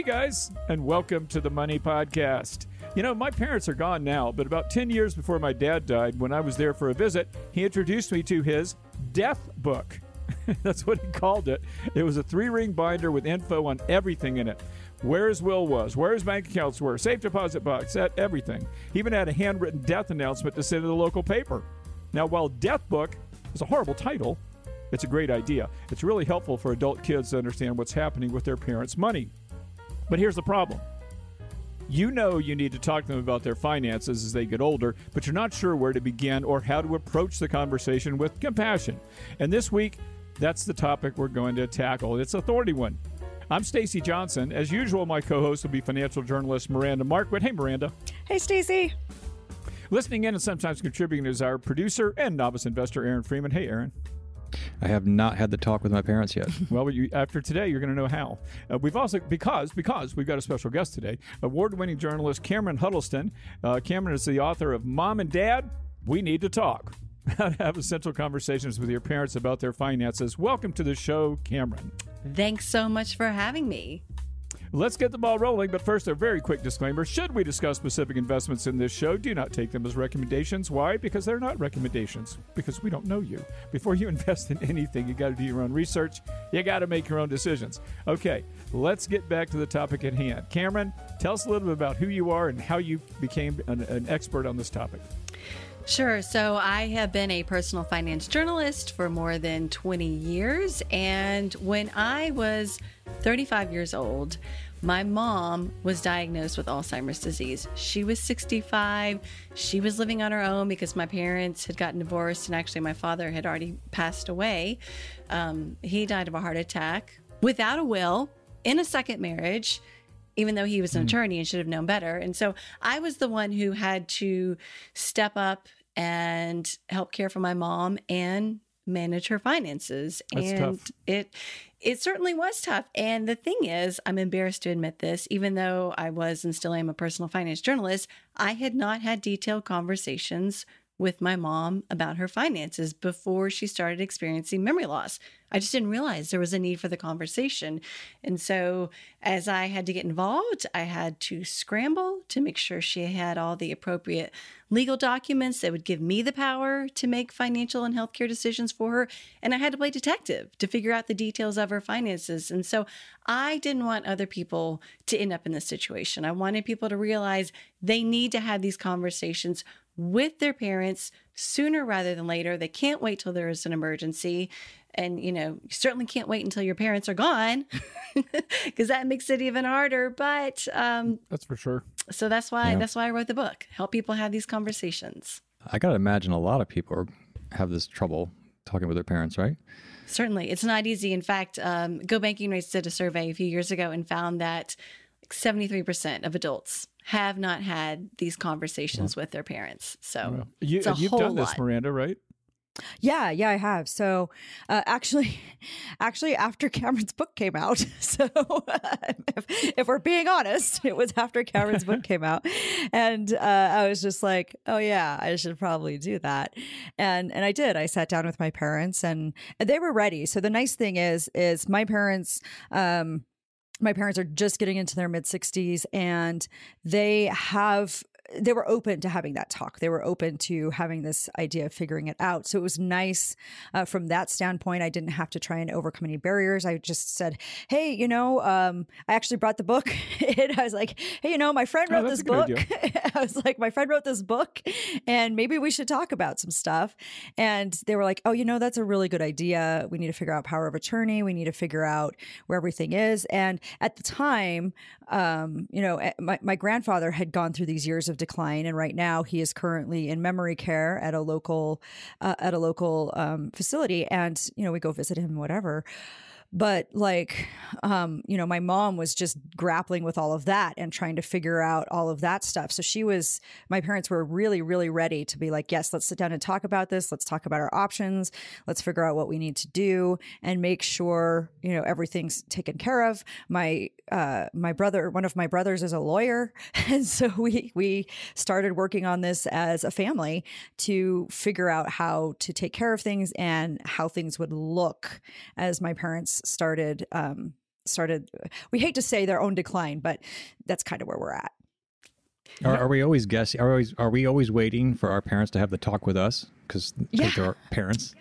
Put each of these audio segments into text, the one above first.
Hey guys, and welcome to the Money Podcast. You know, my parents are gone now, but about 10 years before my dad died, when I was there for a visit, he introduced me to his death book. That's what he called it. It was a three ring binder with info on everything in it where his will was, where his bank accounts were, safe deposit box, everything. He even had a handwritten death announcement to send to the local paper. Now, while Death Book is a horrible title, it's a great idea. It's really helpful for adult kids to understand what's happening with their parents' money. But here's the problem you know you need to talk to them about their finances as they get older, but you're not sure where to begin or how to approach the conversation with compassion. And this week, that's the topic we're going to tackle. It's a thorny one. I'm Stacy Johnson. As usual, my co-host will be financial journalist Miranda Marquit. Hey, Miranda. Hey, Stacy. Listening in and sometimes contributing is our producer and novice investor, Aaron Freeman. Hey, Aaron. I have not had the talk with my parents yet. well, you, after today, you're going to know how. Uh, we've also because because we've got a special guest today, award-winning journalist Cameron Huddleston. Uh, Cameron is the author of Mom and Dad. We need to talk. How to have essential conversations with your parents about their finances. Welcome to the show, Cameron. Thanks so much for having me. Let's get the ball rolling, but first, a very quick disclaimer. Should we discuss specific investments in this show, do not take them as recommendations. Why? Because they're not recommendations, because we don't know you. Before you invest in anything, you got to do your own research, you got to make your own decisions. Okay, let's get back to the topic at hand. Cameron, tell us a little bit about who you are and how you became an, an expert on this topic. Sure. So I have been a personal finance journalist for more than 20 years. And when I was 35 years old, my mom was diagnosed with Alzheimer's disease. She was 65. She was living on her own because my parents had gotten divorced, and actually, my father had already passed away. Um, he died of a heart attack without a will in a second marriage even though he was an mm. attorney and should have known better. And so I was the one who had to step up and help care for my mom and manage her finances. That's and tough. it it certainly was tough. And the thing is, I'm embarrassed to admit this, even though I was and still am a personal finance journalist, I had not had detailed conversations with my mom about her finances before she started experiencing memory loss. I just didn't realize there was a need for the conversation. And so, as I had to get involved, I had to scramble to make sure she had all the appropriate legal documents that would give me the power to make financial and healthcare decisions for her. And I had to play detective to figure out the details of her finances. And so, I didn't want other people to end up in this situation. I wanted people to realize they need to have these conversations with their parents sooner rather than later. They can't wait till there is an emergency. And, you know, you certainly can't wait until your parents are gone because that makes it even harder. But um, that's for sure. So that's why yeah. that's why I wrote the book. Help people have these conversations. I got to imagine a lot of people have this trouble talking with their parents, right? Certainly. It's not easy. In fact, um, Go Banking Rates did a survey a few years ago and found that 73% of adults have not had these conversations with their parents. So you, have done this, Miranda, right? Yeah, yeah, I have. So, uh, actually, actually, after Cameron's book came out, so if, if, we're being honest, it was after Cameron's book came out, and uh, I was just like, oh yeah, I should probably do that, and and I did. I sat down with my parents, and, and they were ready. So the nice thing is, is my parents. Um, my parents are just getting into their mid 60s and they have they were open to having that talk. They were open to having this idea of figuring it out. So it was nice uh, from that standpoint. I didn't have to try and overcome any barriers. I just said, "Hey, you know, um, I actually brought the book." and I was like, "Hey, you know, my friend oh, wrote oh, this book." I was like, "My friend wrote this book, and maybe we should talk about some stuff." And they were like, "Oh, you know, that's a really good idea. We need to figure out power of attorney. We need to figure out where everything is." And at the time, um, you know, eh, my my grandfather had gone through these years of decline, and right now he is currently in memory care at a local uh, at a local um, facility. And you know, we go visit him, whatever but like um you know my mom was just grappling with all of that and trying to figure out all of that stuff. So she was my parents were really really ready to be like yes let's sit down and talk about this. Let's talk about our options. Let's figure out what we need to do and make sure you know everything's taken care of. My uh my brother one of my brothers is a lawyer and so we we started working on this as a family to figure out how to take care of things and how things would look as my parents started um, started. We hate to say their own decline, but that's kind of where we're at. Are, are we always guessing? Are, we always, are we always waiting for our parents to have the talk with us? Because Yeah. they're our parents.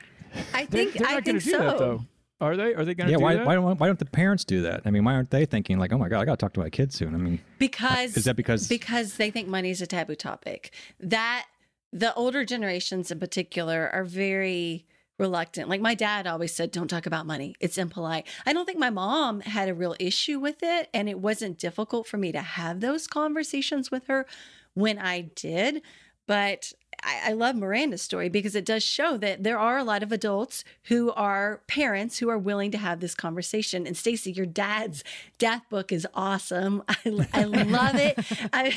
I They're, think they're I not going think to do so. that though. Are they? Are they going to Yeah, do why, that? why, don't, why don't the parents do that? I mean, why aren't they thinking like, oh my God, I got to talk to my kids soon? I mean, Because Is that because- because they think money is a taboo topic. That the older generations in particular are very reluctant. Like my dad always said, don't talk about money. It's impolite. I don't think my mom had a real issue with it. And it wasn't difficult for me to have those conversations with her when I did. But I, I love Miranda's story because it does show that there are a lot of adults who are parents who are willing to have this conversation. And Stacy, your dad's death book is awesome. I, I love it. I,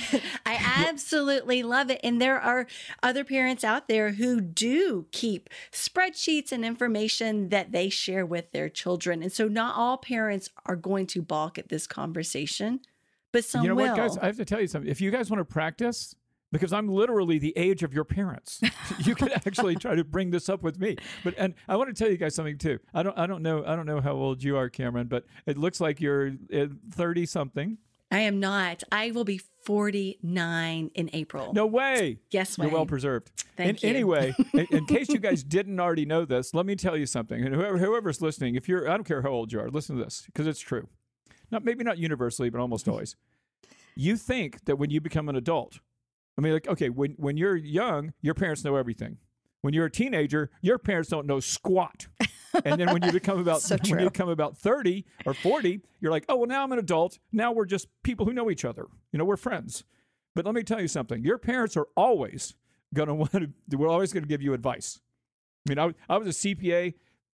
I absolutely love it. And there are other parents out there who do keep spreadsheets and information that they share with their children. And so not all parents are going to balk at this conversation, but some you know will. what, guys? I have to tell you something. If you guys want to practice, because I'm literally the age of your parents, you could actually try to bring this up with me. But and I want to tell you guys something too. I don't I don't know I don't know how old you are, Cameron, but it looks like you're uh, thirty something. I am not. I will be 49 in April. No way. Yes, You're well preserved. Thank and you. Anyway, in, in case you guys didn't already know this, let me tell you something. And whoever whoever's listening, if you're I don't care how old you are, listen to this because it's true. Not maybe not universally, but almost always. You think that when you become an adult, I mean, like okay, when when you're young, your parents know everything. When you're a teenager, your parents don't know squat. And then when you become about So when you become about 30 or 40, you're like, "Oh, well now I'm an adult. Now we're just people who know each other. You know, we're friends." But let me tell you something. Your parents are always going to want to we're always going to give you advice. I mean, I, I was a CPA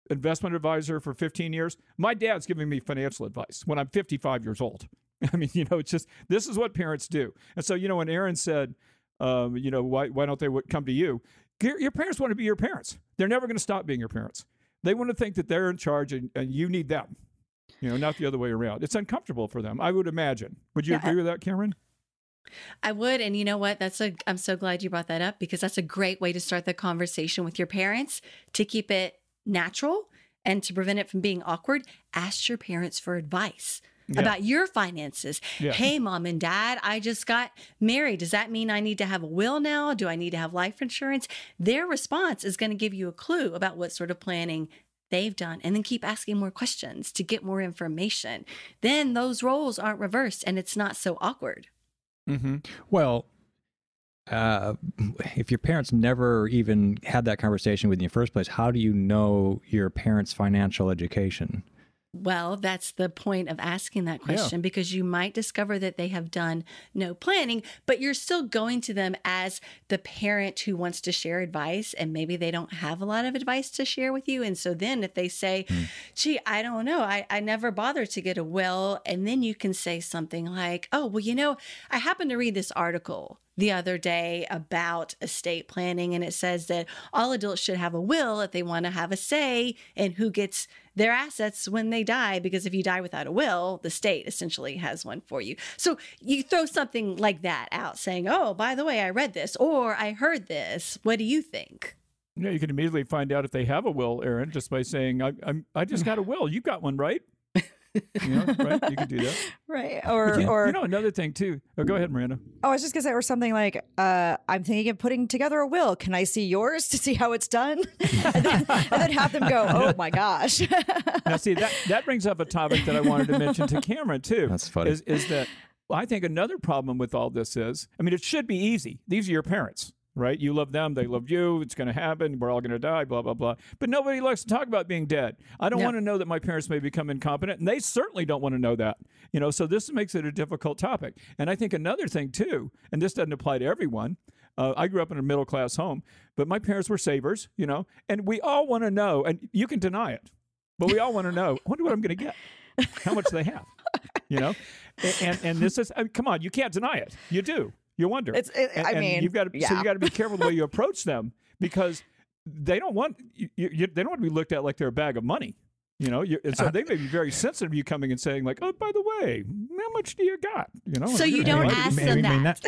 investment advisor for 15 years. My dad's giving me financial advice when I'm 55 years old. I mean, you know, it's just this is what parents do. And so, you know, when Aaron said, um, you know, why why don't they come to you? Your, your parents want to be your parents. They're never going to stop being your parents. They want to think that they're in charge and, and you need them. You know, not the other way around. It's uncomfortable for them, I would imagine. Would you Yeah, agree with that, Cameron? I would. And you know what? That's a, I'm so glad you brought that up because that's a great way to start the conversation with your parents to keep it natural and to prevent it from being awkward. Ask your parents for advice. Yeah. About your finances. Yeah. Hey, mom and dad, I just got married. Does that mean I need to have a will now? Do I need to have life insurance? Their response is going to give you a clue about what sort of planning they've done. And then keep asking more questions to get more information. Then those roles aren't reversed and it's not so awkward. Mm-hmm. well, uh, if your parents never even had that conversation with you in the first place, how do you know your parents' financial education? Well, that's the point of asking that Yeah. question because you might discover that they have done no planning, but you're still going to them as the parent who wants to share advice and maybe they don't have a lot of advice to share with you. And so then if they say, hmm. gee, I don't know, I, I never bothered to get a will, and then you can say something like, oh, well, you know, I happened to read this article the other day about estate planning and it says that all adults should have a will if they want to have a say in who gets their assets when they die because if you die without a will the state essentially has one for you so you throw something like that out saying oh by the way i read this or i heard this what do you think Yeah, you can immediately find out if they have a will, Aaron, just by saying, I, I'm, I just got a will. You got one, right? You know, right? You can do that. Right. Or You- or you know, another thing too. Oh, go ahead, Miranda. oh, I was just gonna say or something like, uh, I'm thinking of putting together a will. Can I see yours to see how it's done? and, then, and then have them go, Oh my gosh. Now, see that that brings up a topic that I wanted to mention to Cameron too. That's funny. Is is that well, I think another problem with all this is, I mean, it should be easy. These are your parents, right? You love them, they love you. It's going to happen. We're all going to die. Blah blah blah. But nobody likes to talk about being dead. I don't No. want to know that my parents may become incompetent, and they certainly don't want to know that. You know, so this makes it a difficult topic. And I think another thing too, and this doesn't apply to everyone. Uh, I grew up in a middle class home, but my parents were savers, you know, and we all want to know, and you can deny it, but we all want to know. I wonder what I'm going to get. How much they have, you know, and and, and this is I mean, come on, you can't deny it. You do. You wonder. It's- it- And- I mean, you've got to. So yeah. you got to be careful the way you approach them because they don't want you, you, they don't want to be looked at like they're a bag of money. You know, you, and so uh, they may be very sensitive to you coming and saying like, "Oh, by the way, how much do you got?" You know, So you don't ask them maybe that.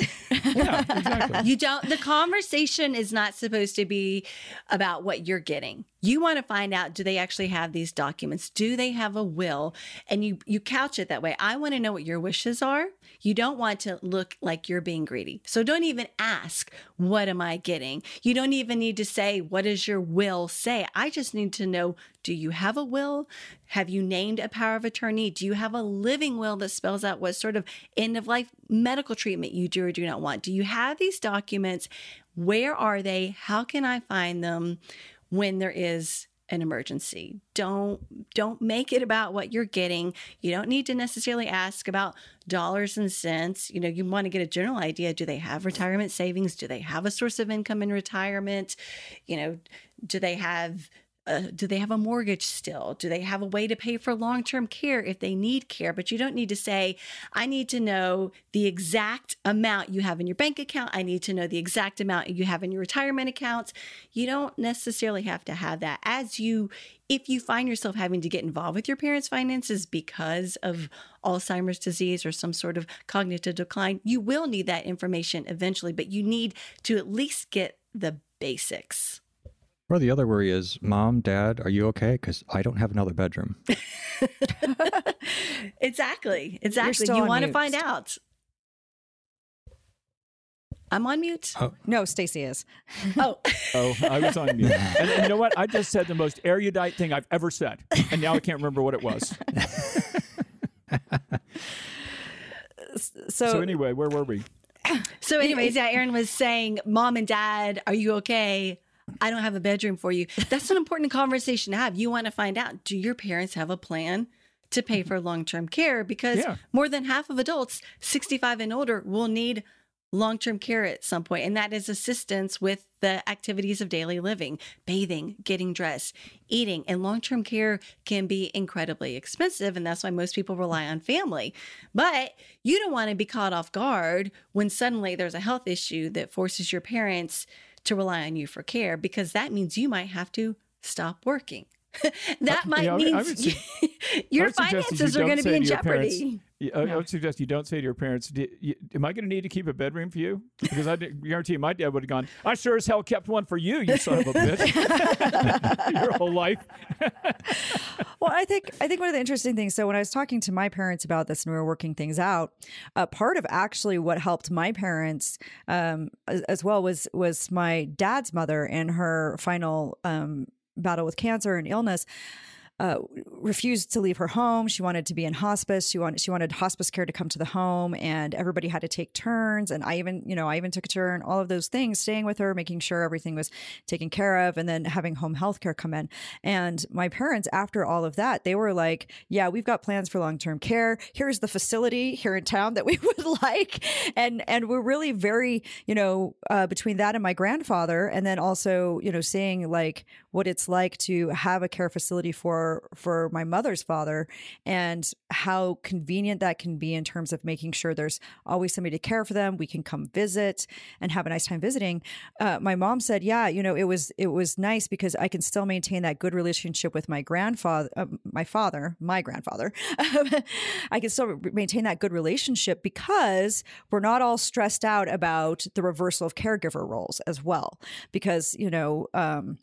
Yeah, exactly. You don't, the conversation is not supposed to be about what you're getting. You want to find out do they actually have these documents? Do they have a will? And you you couch it that way. I want to know what your wishes are. You don't want to look like you're being greedy. So don't even ask, what am I getting? You don't even need to say, what does your will say? I just need to know, do you have a will? Have you named a power of attorney? Do you have a living will that spells out what sort of end of life medical treatment you do or do not want? Do you have these documents? Where are they? How can I find them when there is an emergency? Don't don't make it about what you're getting. You don't need to necessarily ask about dollars and cents. You know, you want to get a general idea. Do they have retirement savings? Do they have a source of income in retirement? You know, do they have uh, do they have a mortgage still? Do they have a way to pay for long term care if they need care? But you don't need to say, I need to know the exact amount you have in your bank account. I need to know the exact amount you have in your retirement accounts. You don't necessarily have to have that. As you, if you find yourself having to get involved with your parents' finances because of Alzheimer's disease or some sort of cognitive decline, you will need that information eventually, but you need to at least get the basics. Or the other worry is, Mom, Dad, are you okay? Because I don't have another bedroom. exactly. Exactly. You on want to find out. I'm on mute. Oh, No, Stacy is. Oh, Oh, I was on mute. And, and you know what? I just said the most erudite thing I've ever said, and now I can't remember what it was. So, So anyway, where were we? so anyways, yeah, Aaron was saying, "Mom and Dad, are you okay?" I don't have a bedroom for you. That's an important conversation to have. You want to find out do your parents have a plan to pay mm-hmm. for long term care? Because Yeah. more than half of adults, 65 and older, will need long term care at some point, and that is assistance with the activities of daily living, bathing, getting dressed, eating. And long term care can be incredibly expensive, and that's why most people rely on family. But you don't want to be caught off guard when suddenly there's a health issue that forces your parents to rely on you for care, because that means you might have to stop working. that might would- I mean su- your I would suggest that you finances are going to be in to your parents- jeopardy. Yeah, I, would suggest you don't say to your parents, "D- y- "Am I going to need to keep a bedroom for you?" Because I guarantee you, my dad would have gone, "I sure as hell kept one for you, you son of a bitch, your whole life." well, I think I think one of the interesting things. So when I was talking to my parents about this and we were working things out, uh, part of actually what helped my parents um, as, as well was was my dad's mother in her final um, battle with cancer and illness. Uh, refused to leave her home. She wanted to be in hospice. She wanted she wanted hospice care to come to the home, and everybody had to take turns. And I even you know I even took a turn. All of those things, staying with her, making sure everything was taken care of, and then having home health care come in. And my parents, after all of that, they were like, "Yeah, we've got plans for long term care. Here's the facility here in town that we would like." And and we're really very you know uh, between that and my grandfather, and then also you know seeing like what it's like to have a care facility for for my mother's father and how convenient that can be in terms of making sure there's always somebody to care for them we can come visit and have a nice time visiting uh, my mom said yeah you know it was it was nice because i can still maintain that good relationship with my grandfather uh, my father my grandfather. I can still maintain that good relationship because we're not all stressed out about the reversal of caregiver roles as well because you know um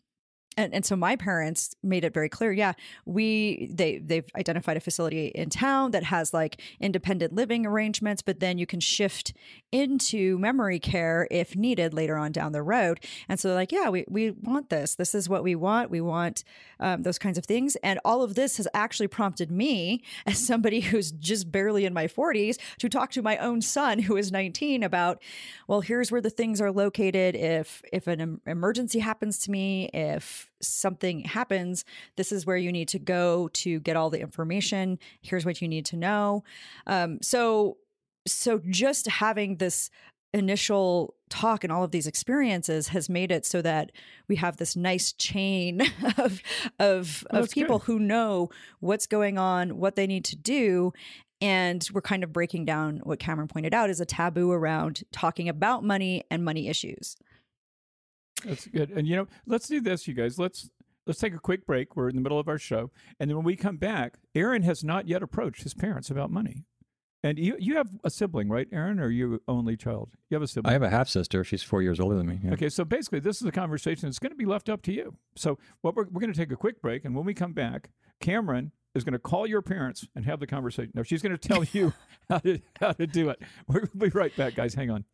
and, and so my parents made it very clear yeah we they they've identified a facility in town that has like independent living arrangements but then you can shift into memory care if needed later on down the road. And so they're like yeah we, we want this. This is what we want. We want um, those kinds of things. And all of this has actually prompted me as somebody who's just barely in my 40s to talk to my own son who is 19 about well here's where the things are located. If if an em- emergency happens to me if something happens this is where you need to go to get all the information here's what you need to know um, so so just having this initial talk and all of these experiences has made it so that we have this nice chain of of Oh, of people good. who know what's going on what they need to do and we're kind of breaking down what Cameron pointed out is a taboo around talking about money and money issues. That's good. And you know, let's do this, you guys. Let's let's take a quick break. We're in the middle of our show. And then when we come back, Aaron has not yet approached his parents about money. And you you have a sibling, right, Aaron, or are you only child? You have a sibling. I have a half sister. She's four years older than me. Yeah. Okay, so basically, this is a conversation that's going to be left up to you. So, what we're, we're going to take a quick break, and when we come back, Cameron is going to call your parents and have the conversation. No, she's going to tell you how to how to do it. We'll be right back, guys. Hang on.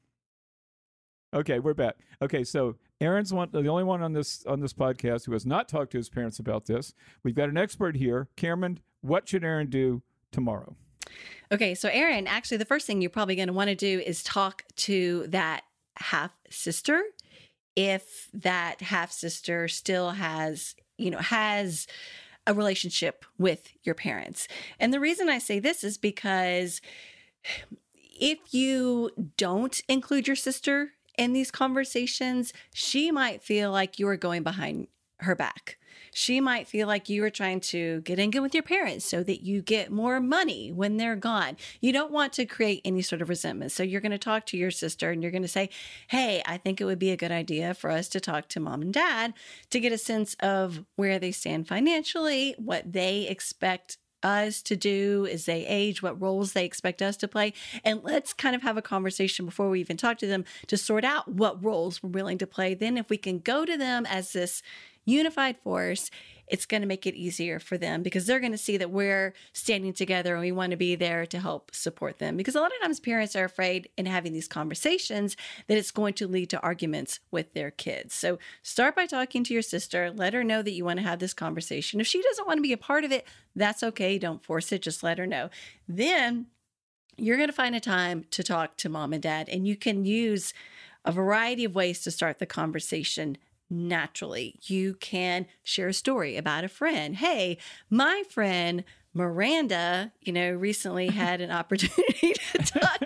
Okay, we're back. Okay, so Aaron's one, the only one on this on this podcast who has not talked to his parents about this. We've got an expert here, Cameron. What should Aaron do tomorrow? Okay, so Aaron, actually, the first thing you're probably going to want to do is talk to that half sister. If that half sister still has, you know, has a relationship with your parents. And the reason I say this is because if you don't include your sister in these conversations, she might feel like you are going behind her back she might feel like you are trying to get in good with your parents so that you get more money when they're gone. You don't want to create any sort of resentment. So you're going to talk to your sister and you're going to say, Hey, I think it would be a good idea for us to talk to mom and dad to get a sense of where they stand financially, what they expect us to do as they age, what roles they expect us to play. And let's kind of have a conversation before we even talk to them to sort out what roles we're willing to play. Then, if we can go to them as this unified force, it's going to make it easier for them because they're going to see that we're standing together and we want to be there to help support them. Because a lot of times parents are afraid in having these conversations that it's going to lead to arguments with their kids. So start by talking to your sister, let her know that you want to have this conversation. If she doesn't want to be a part of it, that's okay. Don't force it, just let her know. Then you're going to find a time to talk to mom and dad, and you can use a variety of ways to start the conversation naturally. You can share a story about a friend. Hey, my friend Miranda, you know, recently had an opportunity to talk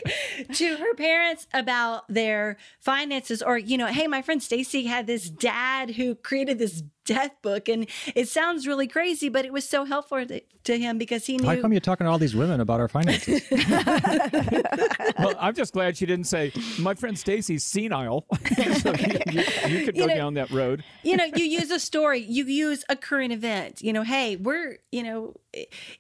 to her parents about their finances or you know, hey, my friend Stacy had this dad who created this death book and it sounds really crazy but it was so helpful to, to him because he knew How come you're talking to all these women about our finances? well, I'm just glad she didn't say my friend Stacy's senile. so you, you, you could You go know- down that road. you know you use a story you use a current event you know hey we're you know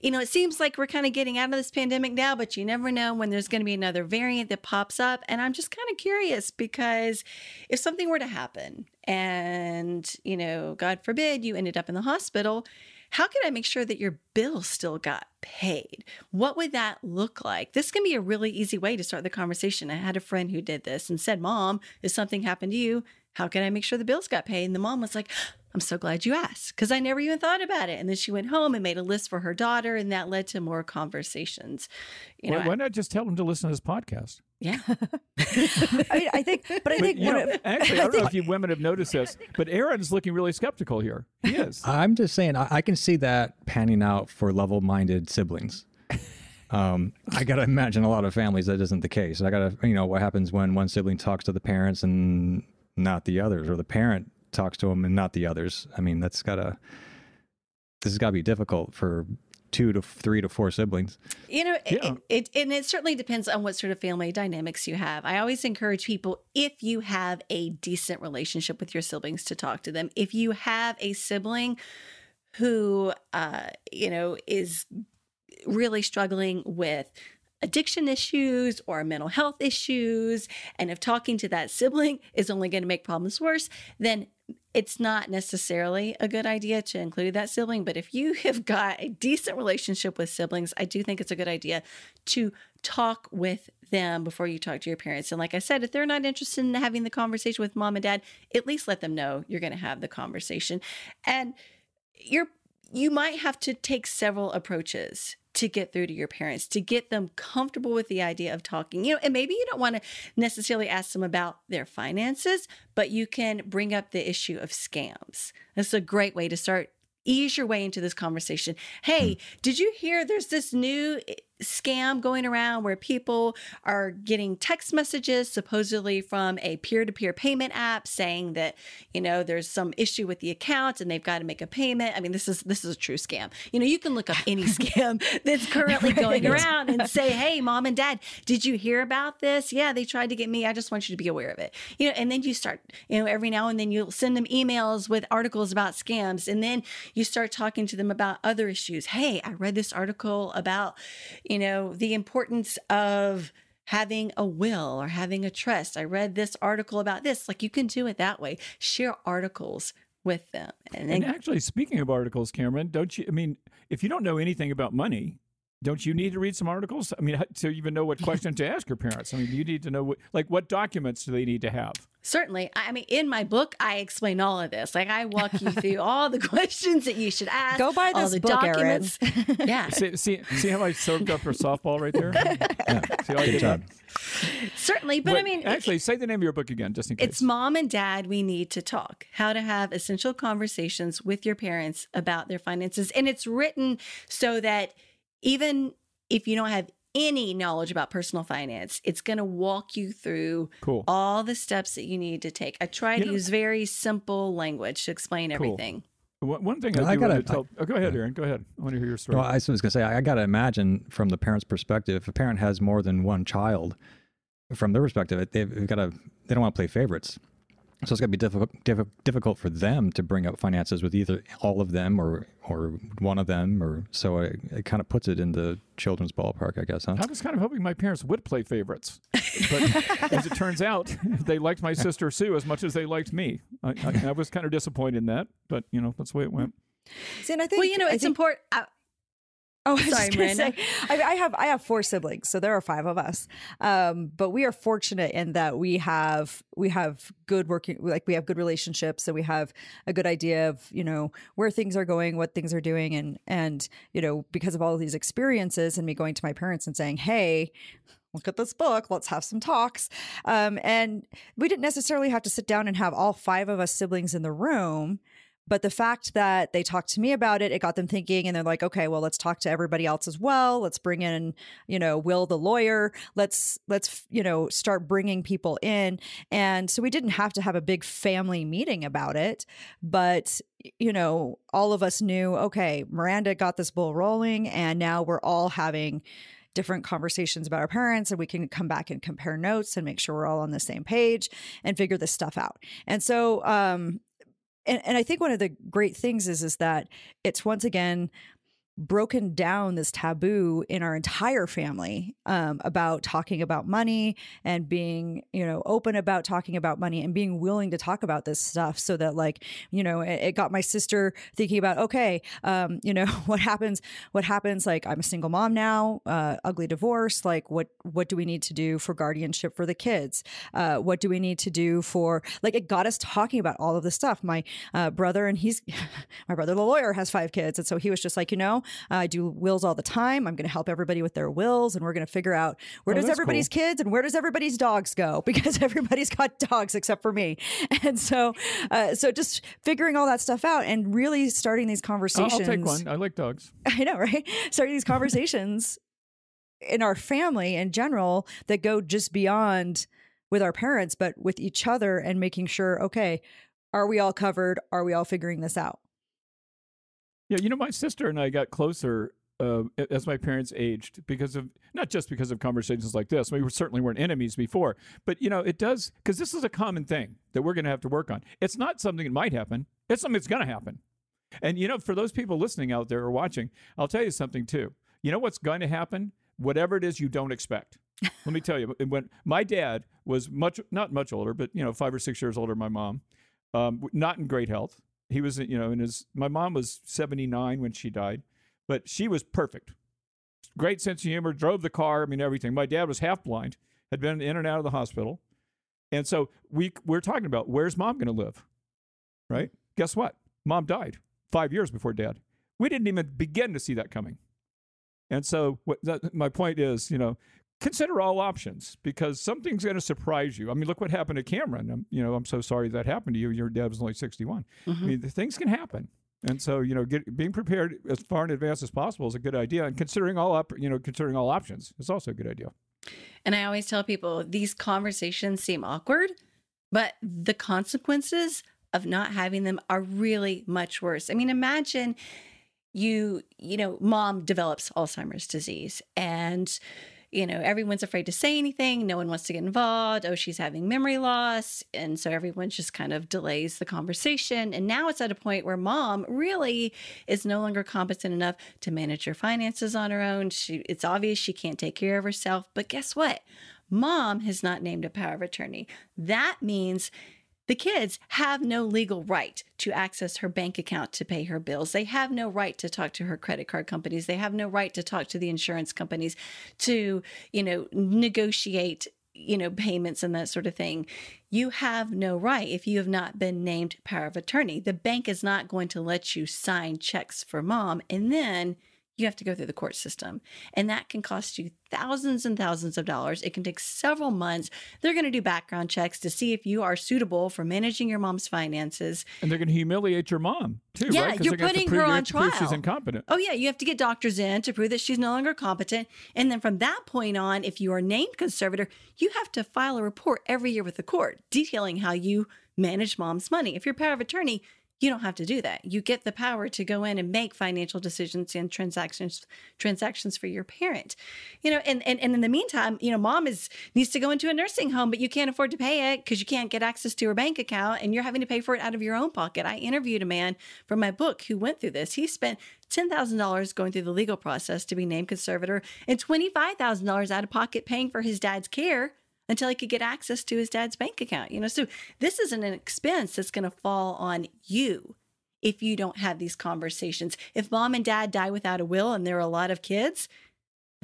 you know it seems like we're kind of getting out of this pandemic now but you never know when there's going to be another variant that pops up and i'm just kind of curious because if something were to happen and you know god forbid you ended up in the hospital how can I make sure that your bill still got paid? What would that look like? This can be a really easy way to start the conversation. I had a friend who did this and said, Mom, if something happened to you, how can I make sure the bills got paid? And the mom was like, I'm so glad you asked because I never even thought about it. And then she went home and made a list for her daughter, and that led to more conversations. You know, why, why not just tell them to listen to this podcast? Yeah. I mean, I think, but I But, think you know, of- actually, I don't know if you women have noticed this, but Aaron's looking really skeptical here. He is. I'm just saying, I, I can see that panning out for level minded siblings. Um, I got to imagine a lot of families that isn't the case. I got to, you know, what happens when one sibling talks to the parents and not the others, or the parent talks to them and not the others. I mean, that's got to, this has got to be difficult for two to three to four siblings. You know, it- Yeah. it, it, and it certainly depends on what sort of family dynamics you have. I always encourage people if you have a decent relationship with your siblings to talk to them. If you have a sibling who, uh, you know, is really struggling with addiction issues or mental health issues, and if talking to that sibling is only going to make problems worse, then it's not necessarily a good idea to include that sibling. But if you have got a decent relationship with siblings, I do think it's a good idea to talk with them before you talk to your parents. And like I said, if they're not interested in having the conversation with mom and dad, at least let them know you're going to have the conversation. And you're you might have to take several approaches to get through to your parents to get them comfortable with the idea of talking you know and maybe you don't want to necessarily ask them about their finances but you can bring up the issue of scams. That's a great way to start ease your way into this conversation. Hey hmm. did you hear there's this new scam going around where people are getting text messages supposedly from a peer-to-peer payment app saying that you know there's some issue with the account and they've got to make a payment. I mean this is this is a true scam. You know you can look up any scam that's currently going around and say hey mom and dad did you hear about this? Yeah they tried to get me. I just want you to be aware of it. You know and then you start you know every now and then you'll send them emails with articles about scams and then you start talking to them about other issues. Hey i read this article about you know, the importance of having a will or having a trust. I read this article about this. Like you can do it that way. Share articles with them. And, then, and actually, speaking of articles, Cameron, don't you? I mean, if you don't know anything about money, don't you need to read some articles? I mean, to even know what question to ask your parents. I mean, you need to know what, like, what documents do they need to have? Certainly. I mean, in my book, I explain all of this. Like, I walk you through all the questions that you should ask. Go buy this all the book, documents. Aaron. yeah. See, see, see, how I soaked up her softball right there? Yeah. See how Good job. Certainly. But, but, I mean, actually, say the name of your book again, just in case. It's Mom and Dad, We Need to Talk How to Have Essential Conversations with Your Parents About Their Finances. And it's written so that even if you don't have any knowledge about personal finance, it's going to walk you through cool. all the steps that you need to take. I try You to know- use very simple language to explain Cool. everything. One one thing Well, I I gotta- to tell. oh, go ahead, Aaron. Go ahead. I want to hear your story. Well, I was going to say, I, I got to imagine from the parent's perspective, if a parent has more than one child, from their perspective, they've, they've got to, they don't want to play favorites. So it's going to be difficult, diffi- difficult for them to bring up finances with either all of them or or one of them, or so it, it kind of puts it in the children's ballpark, I guess, huh? I was kind of hoping my parents would play favorites, but as it turns out, they liked my sister Sue as much as they liked me. I, I, I was kind of disappointed in that, but you know that's the way it went. See, and I think Well, you know, I it's think- important. I, Oh, I Sorry, Miranda. say, I, I have I have four siblings, so there are five of us. Um, but we are fortunate in that we have we have good working, like we have good relationships, and we have a good idea of you know where things are going, what things are doing, and and you know because of all of these experiences, and me going to my parents and saying, hey. Look at this book. Let's have some talks. Um, and we didn't necessarily have to sit down and have all five of us siblings in the room. But the fact that they talked to me about it, it got them thinking, and they're like, okay, well, let's talk to everybody else as well. Let's bring in, you know, Will the lawyer. Let's let's you know start bringing people in, and so we didn't have to have a big family meeting about it, but you know, all of us knew, okay, Miranda got this bull rolling, and now we're all having different conversations about our parents and we can come back and compare notes and make sure we're all on the same page and figure this stuff out. And so um and, and I think one of the great things is is that it's once again broken down this taboo in our entire family um, about talking about money and being you know open about talking about money and being willing to talk about this stuff so that like you know it, it got my sister thinking about okay um, you know what happens what happens like i'm a single mom now uh, ugly divorce like what what do we need to do for guardianship for the kids? Uh, what do we need to do for like it got us talking about all of this stuff. My uh, brother and he's my brother the lawyer has five kids and so he was just like you know i do wills all the time i'm going to help everybody with their wills and we're going to figure out where Oh, does everybody's kids and where does everybody's dogs go because everybody's got dogs except for me and so uh, so just figuring all that stuff out and really starting these conversations I'll take one. I like dogs. I know, right? Starting these conversations in our family in general that go just beyond with our parents, but with each other and making sure, okay, are we all covered? Are we all figuring this out? Yeah, you know, my sister and I got closer uh, as my parents aged because of not just because of conversations like this. We were, certainly weren't enemies before, but you know, it does because this is a common thing that we're going to have to work on. It's not something that might happen. It's something that's going to happen. And you know, for those people listening out there or watching, I'll tell you something too. You know what's going to happen? Whatever it is you don't expect. Let me tell you. When my dad was much not much older, but you know, five or six years older than my mom, um, not in great health. He was, you know, in his. My mom was seventy nine when she died, but she was perfect. Great sense of humor. Drove the car. I mean, everything. My dad was half blind. Had been in and out of the hospital, and so we we're talking about where's mom going to live, right? Guess what? Mom died five years before dad. We didn't even begin to see that coming. And so, what that, my point is, you know, consider all options because something's going to surprise you. I mean, look what happened to Cameron. I'm, you know, I'm so sorry that happened to you. Your dad was only 61. I mm-hmm. mean, the things can happen. And so, you know, get, being prepared as far in advance as possible is a good idea. And considering all up, you know, considering all options is also a good idea. And I always tell people these conversations seem awkward, but the consequences of not having them are really much worse. I mean, imagine you, you know, mom develops Alzheimer's disease and you know, everyone's afraid to say anything. No one wants to get involved. Oh, she's having memory loss. And so everyone just kind of delays the conversation. And now it's at a point where mom really is no longer competent enough to manage her finances on her own. She, it's obvious she can't take care of herself. But guess what? Mom has not named a power of attorney. That means the kids have no legal right to access her bank account to pay her bills. They have no right to talk to her credit card companies. They have no right to talk to the insurance companies to, you know, negotiate, you know, payments and that sort of thing. You have no right if you have not been named power of attorney. The bank is not going to let you sign checks for mom and then you have to go through the court system. And that can cost you thousands and thousands of dollars. It can take several months. They're going to do background checks to see if you are suitable for managing your mom's finances. And they're going to humiliate your mom, too, yeah, right? you're putting her on trial. She's incompetent. Oh, yeah. You have to get doctors in to prove that she's no longer competent. And then from that point on, if you are named conservator, you have to file a report every year with the court detailing how you manage mom's money. If you're power of attorney, you don't have to do that. You get the power to go in and make financial decisions and transactions transactions for your parent. You know, and and, and in the meantime, you know, mom is needs to go into a nursing home, but you can't afford to pay it because you can't get access to her bank account and you're having to pay for it out of your own pocket. I interviewed a man from my book who went through this. He spent $10,000 going through the legal process to be named conservator and $25,000 out of pocket paying for his dad's care until he could get access to his dad's bank account. You know, so this isn't an expense that's going to fall on you if you don't have these conversations. If mom and dad die without a will and there are a lot of kids,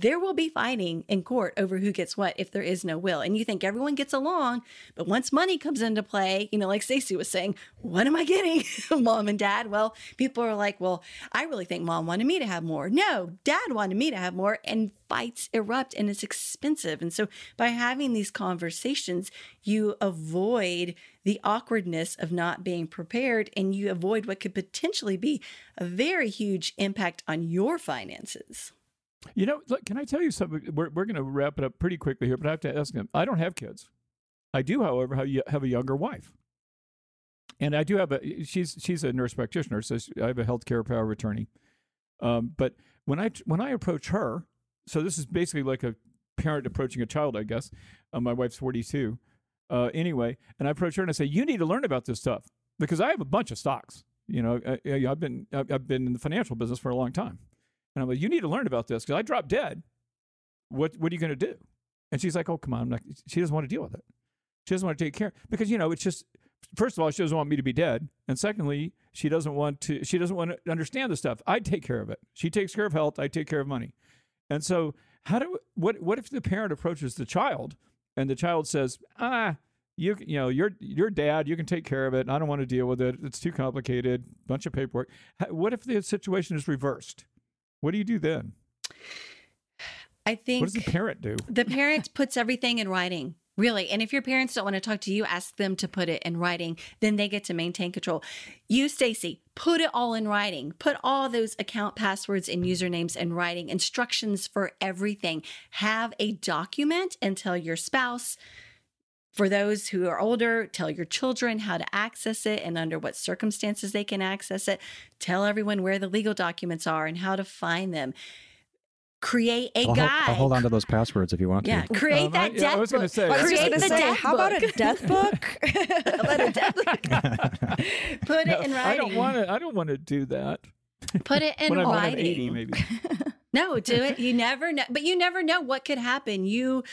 there will be fighting in court over who gets what if there is no will. And you think everyone gets along, but once money comes into play, you know, like Stacy was saying, what am I getting, mom and dad? Well, people are like, well, I really think mom wanted me to have more. No, dad wanted me to have more. And fights erupt and it's expensive. And so by having these conversations, you avoid the awkwardness of not being prepared and you avoid what could potentially be a very huge impact on your finances. You know, look, can I tell you something? We're, we're going to wrap it up pretty quickly here, but I have to ask them. I don't have kids. I do, however, have a younger wife. And I do have a, she's, she's a nurse practitioner, so I have a healthcare power attorney. Um, but when I, when I approach her, so this is basically like a parent approaching a child, I guess. Uh, my wife's 42. Uh, anyway, and I approach her and I say, you need to learn about this stuff because I have a bunch of stocks. You know, I, I've been, I've been in the financial business for a long time. And I'm like, you need to learn about this because I dropped dead. What what are you going to do? And she's like, oh come on. I'm like, she doesn't want to deal with it. She doesn't want to take care because you know it's just first of all she doesn't want me to be dead, and secondly she doesn't want to she doesn't want to understand the stuff. I take care of it. She takes care of health. I take care of money. And so how do what what if the parent approaches the child and the child says ah you you know your your dad you can take care of it. I don't want to deal with it. It's too complicated. Bunch of paperwork. What if the situation is reversed? What do you do then? I think. What does the parent do? The parent puts everything in writing. Really. And if your parents don't want to talk to you, ask them to put it in writing. Then they get to maintain control. You, Stacy, put it all in writing. Put all those account passwords and usernames in writing, instructions for everything. Have a document and tell your spouse. For those who are older, tell your children how to access it and under what circumstances they can access it. Tell everyone where the legal documents are and how to find them create a I'll guide. Hold, I'll hold on to those passwords if you want yeah, to. create Um, that I- yeah, death I was gonna say, I was create gonna the say, death how about book. a death book? How about a death book? Put it in writing. I don't want to. I don't want to do that. Put it in when I'm, when I'm writing. 80, maybe. No, do it. You never know, but you never know what could happen. You,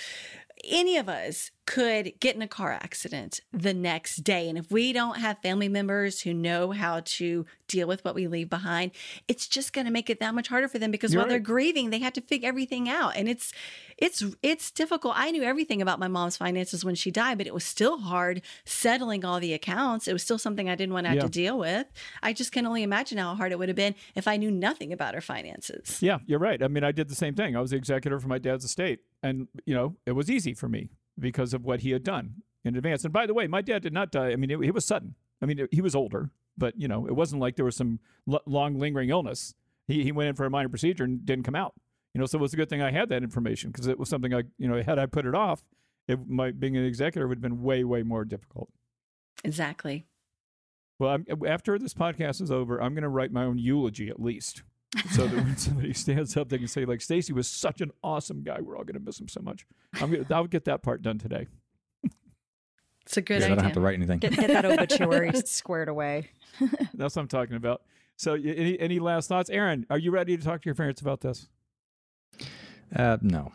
any of us could get in a car accident the next day. And if we don't have family members who know how to deal with what we leave behind, it's just going to make it that much harder for them because You're while they're grieving, they have to figure everything out. And it's, it's, it's difficult. I knew everything about my mom's finances when she died, but it was still hard settling all the accounts. It was still something I didn't want to have Yeah. to deal with. I just can only imagine how hard it would have been if I knew nothing about her finances. Yeah, you're right. I mean, I did the same thing. I was the executor for my dad's estate, and you know, it was easy for me because of what he had done in advance. And by the way, my dad did not die. I mean, it, he was sudden. I mean, he was older, but you know, it wasn't like there was some l- long lingering illness. He he went in for a minor procedure and didn't come out. You know, so it was a good thing I had that information because it was something I you know had I put it off, it might being an executor would have been way way more difficult. Exactly. Well, I'm, after this podcast is over, I'm going to write my own eulogy at least, so that when somebody stands up, they can say like, "Stacy was such an awesome guy. We're all going to miss him so much." I'm gonna, I'll get that part done today. It's a good I idea. don't have to write anything. Get, get that obituary squared away. That's what I'm talking about. So, any any last thoughts, Aaron? Are you ready to talk to your parents about this? Uh, no.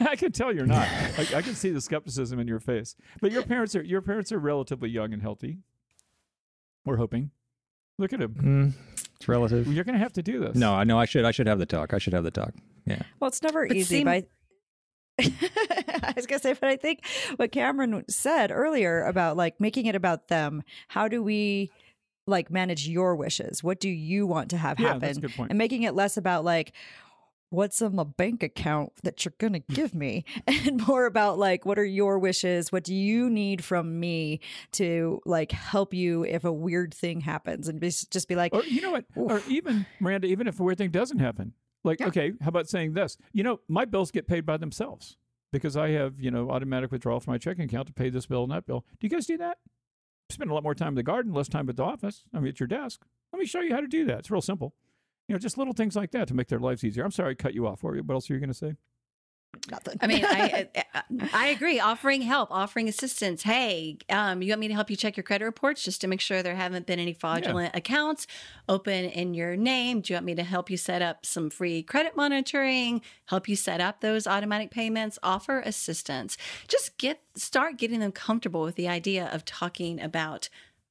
I can tell you're not. I, I can see the skepticism in your face. But your parents are your parents are relatively young and healthy. We're hoping. Look at him. Mm, it's relative. You're going to have to do this. No, I know I should. I should have the talk. I should have the talk. Yeah. Well, it's never But easy, seem- but I was gonna say, but I think what Cameron said earlier about like making it about them. How do we like manage your wishes? What do you want to have Yeah, happen? that's a good point. And making it less about like what's in the bank account that you're gonna give me, and more about like what are your wishes? What do you need from me to like help you if a weird thing happens? And just just be like, Or you know what? Or even Miranda, even if a weird thing doesn't happen, like Yeah. okay, how about saying this? You know, my bills get paid by themselves because I have you know automatic withdrawal from my checking account to pay this bill and that bill. Do you guys do that? Spend a lot more time in the garden, less time at the office. I mean, at your desk. Let me show you how to do that. It's real simple. You know, just little things like that to make their lives easier. I'm sorry I cut you off. What else are you going to say? nothing. I mean, I, I I agree. Offering help, offering assistance. Hey, um, you want me to help you check your credit reports just to make sure there haven't been any fraudulent accounts open in your name? Do you want me to help you set up some free credit monitoring? Help you set up those automatic payments? Offer assistance. Just get start getting them comfortable with the idea of talking about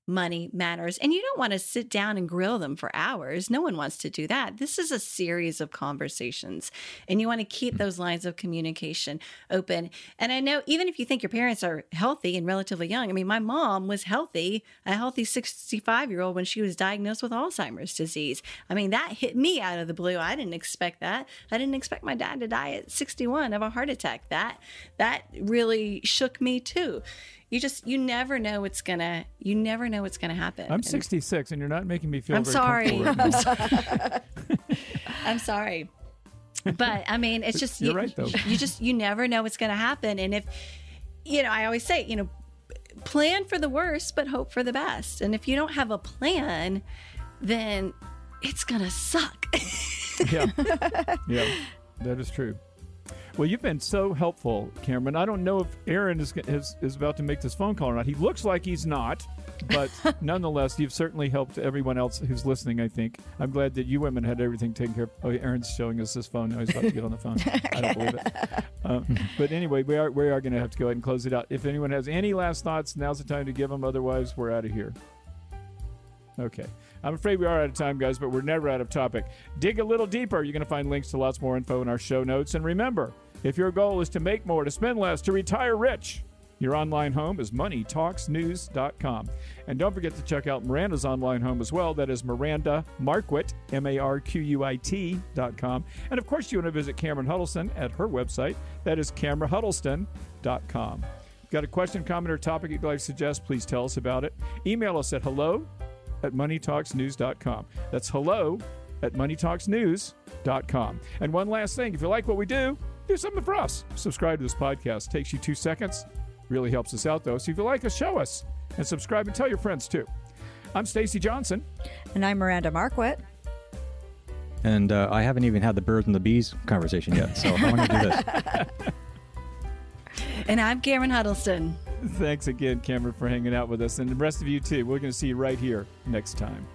money matters. And you don't want to sit down and grill them for hours. No one wants to do that. This is a series of conversations, and you want to keep those lines of communication open. And I know even if you think your parents are healthy and relatively young, I mean, my mom was healthy, a healthy 65 year old when she was diagnosed with Alzheimer's disease. I mean, that hit me out of the blue. I didn't expect that. I didn't expect my dad to die at 61 of a heart attack. That that really shook me too. You just you never know what's gonna you never know what's gonna happen. I'm 66, and you're not making me feel I'm very sorry. right sorry. I'm sorry. But I mean, it's just You're you, right, though. you just you never know what's to happen, and if you know, I always say, you know, plan for the worst, but hope for the best. And if you don't have a plan, then it's gonna suck. yeah, yeah, that is true. Well, you've been so helpful, Cameron. I don't know if Aaron is, is is about to make this phone call or not. He looks like he's not, but nonetheless, you've certainly helped everyone else who's listening. I think I'm glad that you women had everything taken care of. Oh, Aaron's showing us his phone now. He's about to get on the phone. I don't believe it. Um, but anyway, we are we are going to have to go ahead and close it out. If anyone has any last thoughts, now's the time to give them. Otherwise, we're out of here. Okay. I'm afraid we are out of time, guys, but we're never out of topic. Dig a little deeper. You're going to find links to lots more info in our show notes. And remember, if your goal is to make more, to spend less, to retire rich, your online home is moneytalksnews.com. And don't forget to check out Miranda's online home as well. That is Miranda Marquit, M A R Q U I T.com. And of course, you want to visit Cameron Huddleston at her website. That is CameronHuddleston.com. Got a question, comment, or topic you'd like to suggest? Please tell us about it. Email us at hello at moneytalksnews.com. That's hello at moneytalksnews.com. And one last thing if you like what we do, do something for us. Subscribe to this podcast. Takes you two seconds. Really helps us out, though. So if you like us, show us. And subscribe and tell your friends, too. I'm Stacy Johnson. And I'm Miranda Marquit. And uh, I haven't even had the birds and the bees conversation yet. So I want to do this. and I'm Cameron Huddleston. Thanks again, Cameron, for hanging out with us. And the rest of you, too. We're going to see you right here next time.